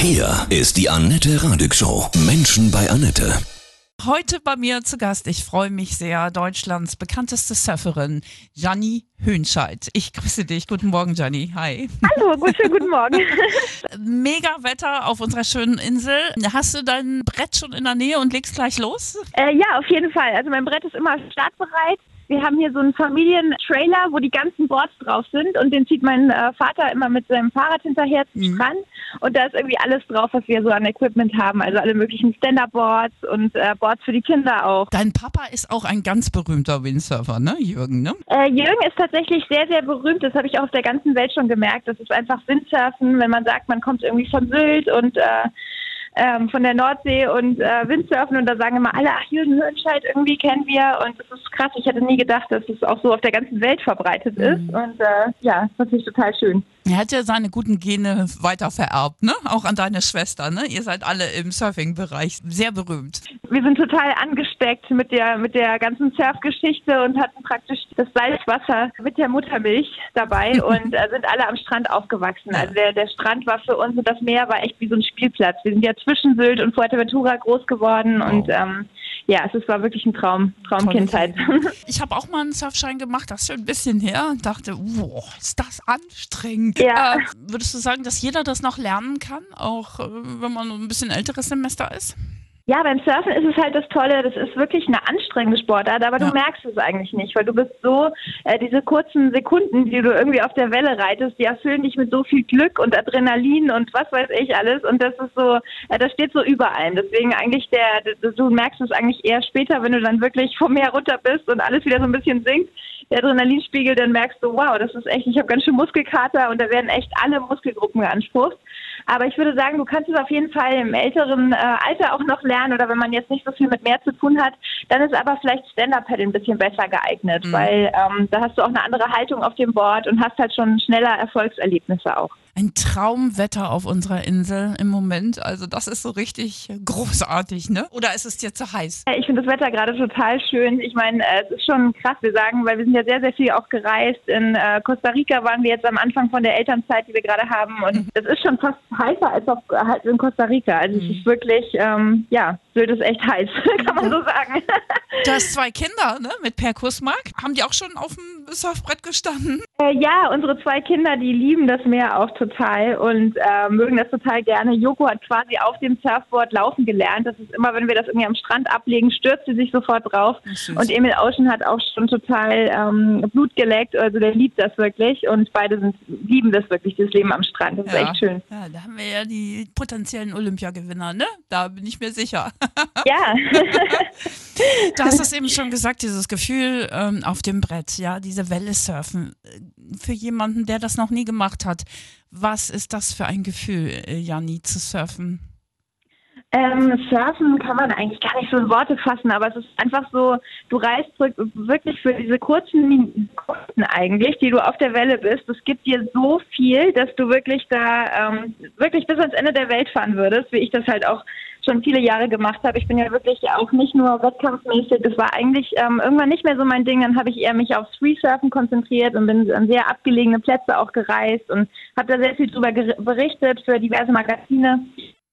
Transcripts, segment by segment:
Hier ist die Annette Radig Show. Menschen bei Annette. Heute bei mir zu Gast, ich freue mich sehr, Deutschlands bekannteste Surferin, Janni Hönscheid. Ich grüße dich. Guten Morgen, Janni. Hi. Hallo, gut, schönen guten Morgen. Mega Wetter auf unserer schönen Insel. Hast du dein Brett schon in der Nähe und legst gleich los? Äh, ja, auf jeden Fall. Also mein Brett ist immer startbereit. Wir haben hier so einen Familientrailer, wo die ganzen Boards drauf sind und den zieht mein äh, Vater immer mit seinem Fahrrad hinterher zum Mhm. Strand und da ist irgendwie alles drauf, was wir so an Equipment haben. Also alle möglichen Stand-Up-Boards und äh, Boards für die Kinder auch. Dein Papa ist auch ein ganz berühmter Windsurfer, ne, Jürgen, ne? Äh, Jürgen ist tatsächlich sehr, sehr berühmt. Das habe ich auch auf der ganzen Welt schon gemerkt. Das ist einfach Windsurfen, wenn man sagt, man kommt irgendwie von Sylt und äh, ähm, von der Nordsee und äh, Windsurfen und da sagen immer alle, ach Jürgen Hörnscheid irgendwie kennen wir und das ist krass. Ich hätte nie gedacht, dass es auch so auf der ganzen Welt verbreitet ist und äh, ja, das ist natürlich total schön. Er hat ja seine guten Gene weiter vererbt, ne? Auch an deine Schwester, ne? Ihr seid alle im Surfing-Bereich sehr berühmt. Wir sind total angesteckt mit der mit der ganzen Surfgeschichte und hatten praktisch das Salzwasser mit der Muttermilch dabei und äh, sind alle am Strand aufgewachsen. Also der, der Strand war für uns und das Meer war echt wie so ein Spielplatz. Wir sind ja zwischen Sylt und Fuerteventura groß geworden und ähm, ja, es war wirklich ein Traum, Traumkindheit. Ich habe auch mal einen Surfschein gemacht, das ist schon ein bisschen her und dachte, wow, ist das anstrengend. Ja. Äh, würdest du sagen, dass jeder das noch lernen kann, auch äh, wenn man ein bisschen älteres Semester ist? Ja, beim Surfen ist es halt das Tolle, das ist wirklich eine anstrengende Sportart, aber Ja. du merkst es eigentlich nicht, weil du bist so, äh, diese kurzen Sekunden, die du irgendwie auf der Welle reitest, die erfüllen dich mit so viel Glück und Adrenalin und was weiß ich alles und das ist so, äh, das steht so über allem. Deswegen eigentlich der, du merkst es eigentlich eher später, wenn du dann wirklich vom Meer runter bist und alles wieder so ein bisschen sinkt, der Adrenalinspiegel, dann merkst du, wow, das ist echt, ich habe ganz schön Muskelkater und da werden echt alle Muskelgruppen beansprucht. Aber ich würde sagen, du kannst es auf jeden Fall im älteren äh, Alter auch noch lernen oder wenn man jetzt nicht so viel mit Meer zu tun hat, dann ist aber vielleicht Stand-Up-Paddle ein bisschen besser geeignet, weil ähm, da hast du auch eine andere Haltung auf dem Board und hast halt schon schneller Erfolgserlebnisse auch. Ein Traumwetter auf unserer Insel im Moment. Also das ist so richtig großartig, ne? Oder ist es dir zu heiß? Ich finde das Wetter gerade total schön. Ich meine, äh, es ist schon krass, wir sagen, weil wir sind ja sehr, sehr viel auch gereist. In äh, Costa Rica waren wir jetzt am Anfang von der Elternzeit, die wir gerade haben. Und es ist schon fast heißer als auf, halt in Costa Rica. Also es ist wirklich, ähm, ja, Sylt ist echt heiß, kann man so sagen. Du hast zwei Kinder, ne? Mit Per Kussmark. Haben die auch schon auf dem Surfbrett gestanden? Äh, ja, unsere zwei Kinder, die lieben das Meer auch total und äh, mögen das total gerne. Joko hat quasi auf dem Surfboard laufen gelernt. Das ist immer, wenn wir das irgendwie am Strand ablegen, stürzt sie sich sofort drauf. Und Emil Ocean hat auch schon total ähm, Blut geleckt. Also der liebt das wirklich und beide sind, lieben das wirklich, das Leben am Strand. Das ist echt schön. Ja, da haben wir ja die potenziellen Olympiagewinner, ne? Da bin ich mir sicher. Ja. Du hast es eben schon gesagt, dieses Gefühl ähm, auf dem Brett, ja, diese Welle surfen. Äh, Für jemanden, der das noch nie gemacht hat, was ist das für ein Gefühl, äh, Janni, zu surfen? Ähm, Surfen kann man eigentlich gar nicht so in Worte fassen, aber es ist einfach so, du reist wirklich für diese kurzen Minuten eigentlich, die du auf der Welle bist. Es gibt dir so viel, dass du wirklich da ähm, wirklich bis ans Ende der Welt fahren würdest, wie ich das halt auch schon viele Jahre gemacht habe. Ich bin ja wirklich auch nicht nur wettkampfmäßig, das war eigentlich ähm, irgendwann nicht mehr so mein Ding. Dann habe ich eher mich aufs Freesurfen konzentriert und bin an sehr abgelegene Plätze auch gereist und habe da sehr viel drüber berichtet für diverse Magazine.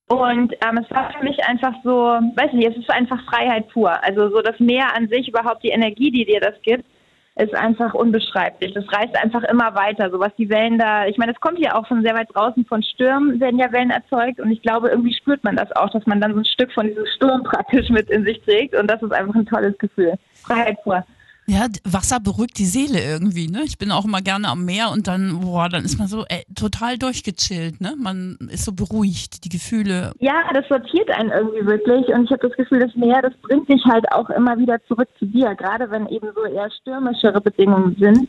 Und ähm, es war für mich einfach so, weiß nicht, es ist einfach Freiheit pur. Also so das Meer an sich, überhaupt die Energie, die dir das gibt, ist einfach unbeschreiblich. Das reißt einfach immer weiter. So was die Wellen da, ich meine, es kommt ja auch von sehr weit draußen von Stürmen, werden ja Wellen erzeugt. Und ich glaube, irgendwie spürt man das auch, dass man dann so ein Stück von diesem Sturm praktisch mit in sich trägt. Und das ist einfach ein tolles Gefühl. Freiheit pur. Ja, Wasser beruhigt die Seele irgendwie, ne? Ich bin auch immer gerne am Meer und dann, boah, dann ist man so äh, total durchgechillt, ne? Man ist so beruhigt, die Gefühle. Ja, das sortiert einen irgendwie wirklich und ich habe das Gefühl, das Meer, das bringt dich halt auch immer wieder zurück zu dir, gerade wenn eben so eher stürmischere Bedingungen sind.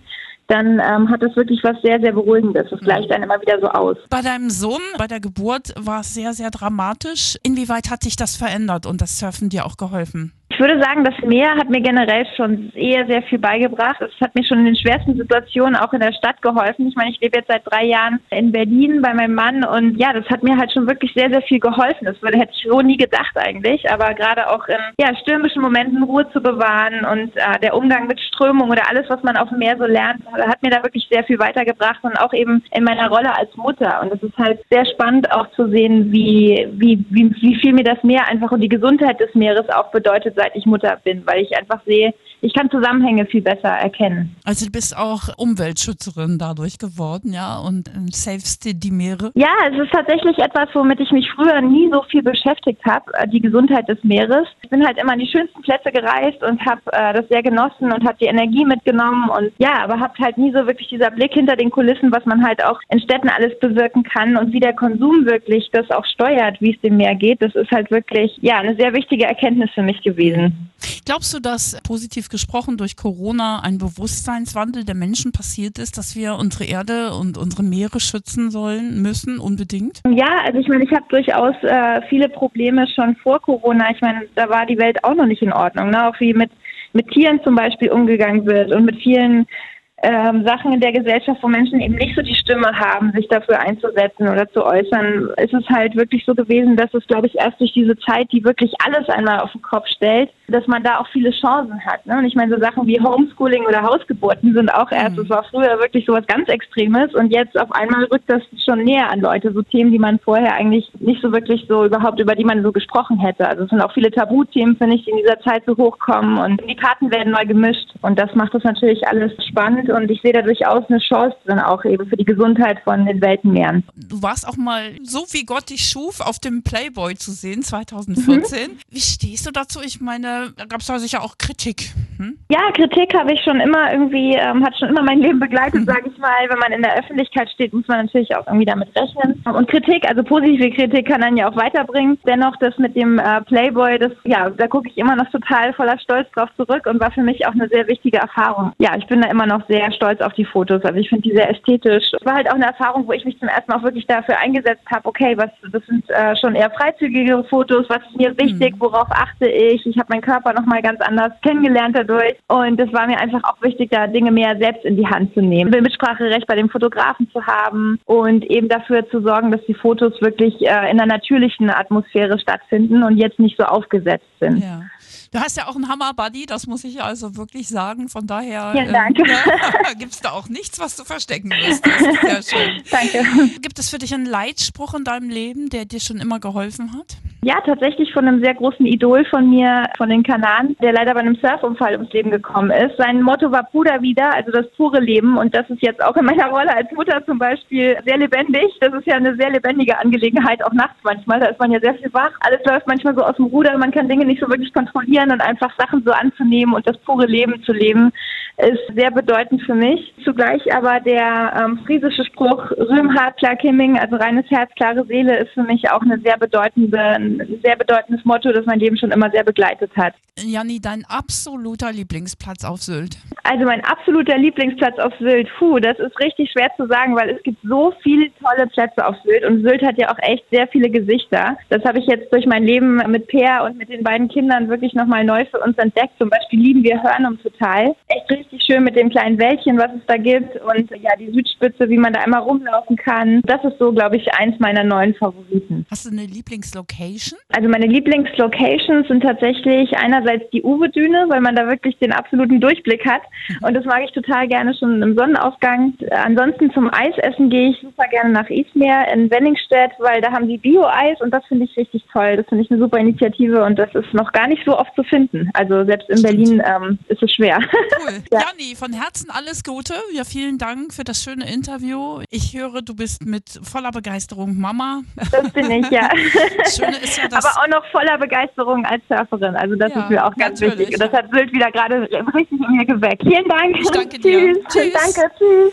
Dann ähm, hat das wirklich was sehr, sehr Beruhigendes. Das gleicht einen immer wieder so aus. Bei deinem Sohn, bei der Geburt war es sehr, sehr dramatisch. Inwieweit hat dich das verändert und das Surfen dir auch geholfen? Ich würde sagen, das Meer hat mir generell schon eher sehr viel beigebracht. Es hat mir schon in den schwersten Situationen auch in der Stadt geholfen. Ich meine, ich lebe jetzt seit drei Jahren in Berlin bei meinem Mann und ja, das hat mir halt schon wirklich sehr, sehr viel geholfen. Das hätte ich so nie gedacht eigentlich. Aber gerade auch in ja, stürmischen Momenten Ruhe zu bewahren und äh, der Umgang mit Strömung oder alles, was man auf dem Meer so lernt, hat mir da wirklich sehr viel weitergebracht und auch eben in meiner Rolle als Mutter. Und es ist halt sehr spannend auch zu sehen, wie, wie, wie, wie viel mir das Meer einfach und die Gesundheit des Meeres auch bedeutet, seit ich Mutter bin, weil ich einfach sehe, ich kann Zusammenhänge viel besser erkennen. Also du bist auch Umweltschützerin dadurch geworden, ja, und äh, savest die Meere? Ja, es ist tatsächlich etwas, womit ich mich früher nie so viel beschäftigt habe, äh, die Gesundheit des Meeres. Ich bin halt immer an die schönsten Plätze gereist und habe äh, das sehr genossen und habe die Energie mitgenommen und ja, aber habe halt nie so wirklich dieser Blick hinter den Kulissen, was man halt auch in Städten alles bewirken kann und wie der Konsum wirklich das auch steuert, wie es dem Meer geht. Das ist halt wirklich ja eine sehr wichtige Erkenntnis für mich gewesen. Glaubst du, dass positiv gesprochen durch Corona ein Bewusstseinswandel der Menschen passiert ist, dass wir unsere Erde und unsere Meere schützen sollen, müssen, unbedingt? Ja, also ich meine, ich habe durchaus äh, viele Probleme schon vor Corona. Ich meine, da war die Welt auch noch nicht in Ordnung, ne? auch wie mit mit Tieren zum Beispiel umgegangen wird und mit vielen ähm, Sachen in der Gesellschaft, wo Menschen eben nicht so die Stimme haben, sich dafür einzusetzen oder zu äußern, ist es halt wirklich so gewesen, dass es, glaube ich, erst durch diese Zeit, die wirklich alles einmal auf den Kopf stellt, dass man da auch viele Chancen hat. Ne? Und ich meine, so Sachen wie Homeschooling oder Hausgeburten sind auch erst, es mhm. war früher wirklich so was ganz Extremes und jetzt auf einmal rückt das schon näher an Leute, so Themen, die man vorher eigentlich nicht so wirklich so überhaupt, über die man so gesprochen hätte. Also es sind auch viele Tabuthemen, finde ich, die in dieser Zeit so hochkommen und die Karten werden neu gemischt und das macht das natürlich alles spannend und ich sehe da durchaus eine Chance drin, auch eben für die Gesundheit von den Weltenmeeren. Du warst auch mal so wie Gott dich schuf auf dem Playboy zu sehen 2014. Mhm. Wie stehst du dazu? Ich meine, da gab es da sicher auch Kritik. Hm? Ja, Kritik habe ich schon immer irgendwie, ähm, hat schon immer mein Leben begleitet, mhm. sage ich mal. Wenn man in der Öffentlichkeit steht, muss man natürlich auch irgendwie damit rechnen. Und Kritik, also positive Kritik kann dann ja auch weiterbringen. Dennoch das mit dem äh, Playboy, das, ja, da gucke ich immer noch total voller Stolz drauf zurück und war für mich auch eine sehr wichtige Erfahrung. Ja, ich bin da immer noch sehr stolz auf die Fotos. Also ich finde die sehr ästhetisch. Es war halt auch eine Erfahrung, wo ich mich zum ersten Mal auch wirklich dafür eingesetzt habe, okay, was das sind äh, schon eher freizügigere Fotos, was ist mir wichtig, mhm. worauf achte ich. Ich habe meinen Körper nochmal ganz anders kennengelernt dadurch. Und es war mir einfach auch wichtig, da Dinge mehr selbst in die Hand zu nehmen. Mitspracherecht bei dem Fotografen zu haben und eben dafür zu sorgen, dass die Fotos wirklich äh, in einer natürlichen Atmosphäre stattfinden und jetzt nicht so aufgesetzt sind. Ja. Du hast ja auch einen Hammer-Buddy, das muss ich also wirklich sagen. Von daher ja, danke. Ähm, ja, gibt es da auch nichts, was du verstecken müsstest. Sehr schön. Danke. Gibt es für dich einen Leitspruch in deinem Leben, der dir schon immer geholfen hat? Ja, tatsächlich von einem sehr großen Idol von mir, von den Kanaren, der leider bei einem Surfunfall ums Leben gekommen ist. Sein Motto war Puder wieder, also das pure Leben. Und das ist jetzt auch in meiner Rolle als Mutter zum Beispiel sehr lebendig. Das ist ja eine sehr lebendige Angelegenheit, auch nachts manchmal. Da ist man ja sehr viel wach. Alles läuft manchmal so aus dem Ruder. Man kann Dinge nicht so wirklich kontrollieren und einfach Sachen so anzunehmen und das pure Leben zu leben, ist sehr bedeutend für mich. Zugleich aber der ähm, friesische Spruch Rühm hart, klar Kimming, also reines Herz, klare Seele, ist für mich auch eine sehr bedeutende, ein sehr bedeutendes Motto, das mein Leben schon immer sehr begleitet hat. Janni, dein absoluter Lieblingsplatz auf Sylt? Also mein absoluter Lieblingsplatz auf Sylt, puh, das ist richtig schwer zu sagen, weil es gibt so viele tolle Plätze auf Sylt und Sylt hat ja auch echt sehr viele Gesichter. Das habe ich jetzt durch mein Leben mit Peer und mit den beiden Kindern wirklich nochmal neu für uns entdeckt. Zum Beispiel lieben wir Hörnum total. Echt richtig schön mit dem kleinen Wäldchen, was es da gibt und ja, die Südspitze, wie man da einmal rumlaufen kann. Das ist so, glaube ich, eins meiner neuen Favoriten. Hast du eine Lieblingslocation? Also meine Lieblingslocations sind tatsächlich einerseits die Uwe-Düne, weil man da wirklich den absoluten Durchblick hat. Und das mag ich total gerne schon im Sonnenaufgang. Ansonsten zum Eisessen gehe ich super gerne nach Ismeer in Wenningstedt, weil da haben die Bio-Eis und das finde ich richtig toll. Das finde ich eine super Initiative und das ist noch gar nicht so oft zu finden. Also selbst in Berlin ähm, ist es schwer. Cool. ja. Janni, von Herzen alles Gute. Ja, vielen Dank für das schöne Interview. Ich höre, du bist mit voller Begeisterung Mama. Das bin ich, ja. Schöne ist ja, dass Aber auch noch voller Begeisterung als Surferin. Also das ja, ist mir auch ganz wichtig. Und das hat Sylt wieder gerade richtig in mir geweckt. Vielen Dank. Ich danke dir. Tschüss. Tschüss. Danke. Tschüss.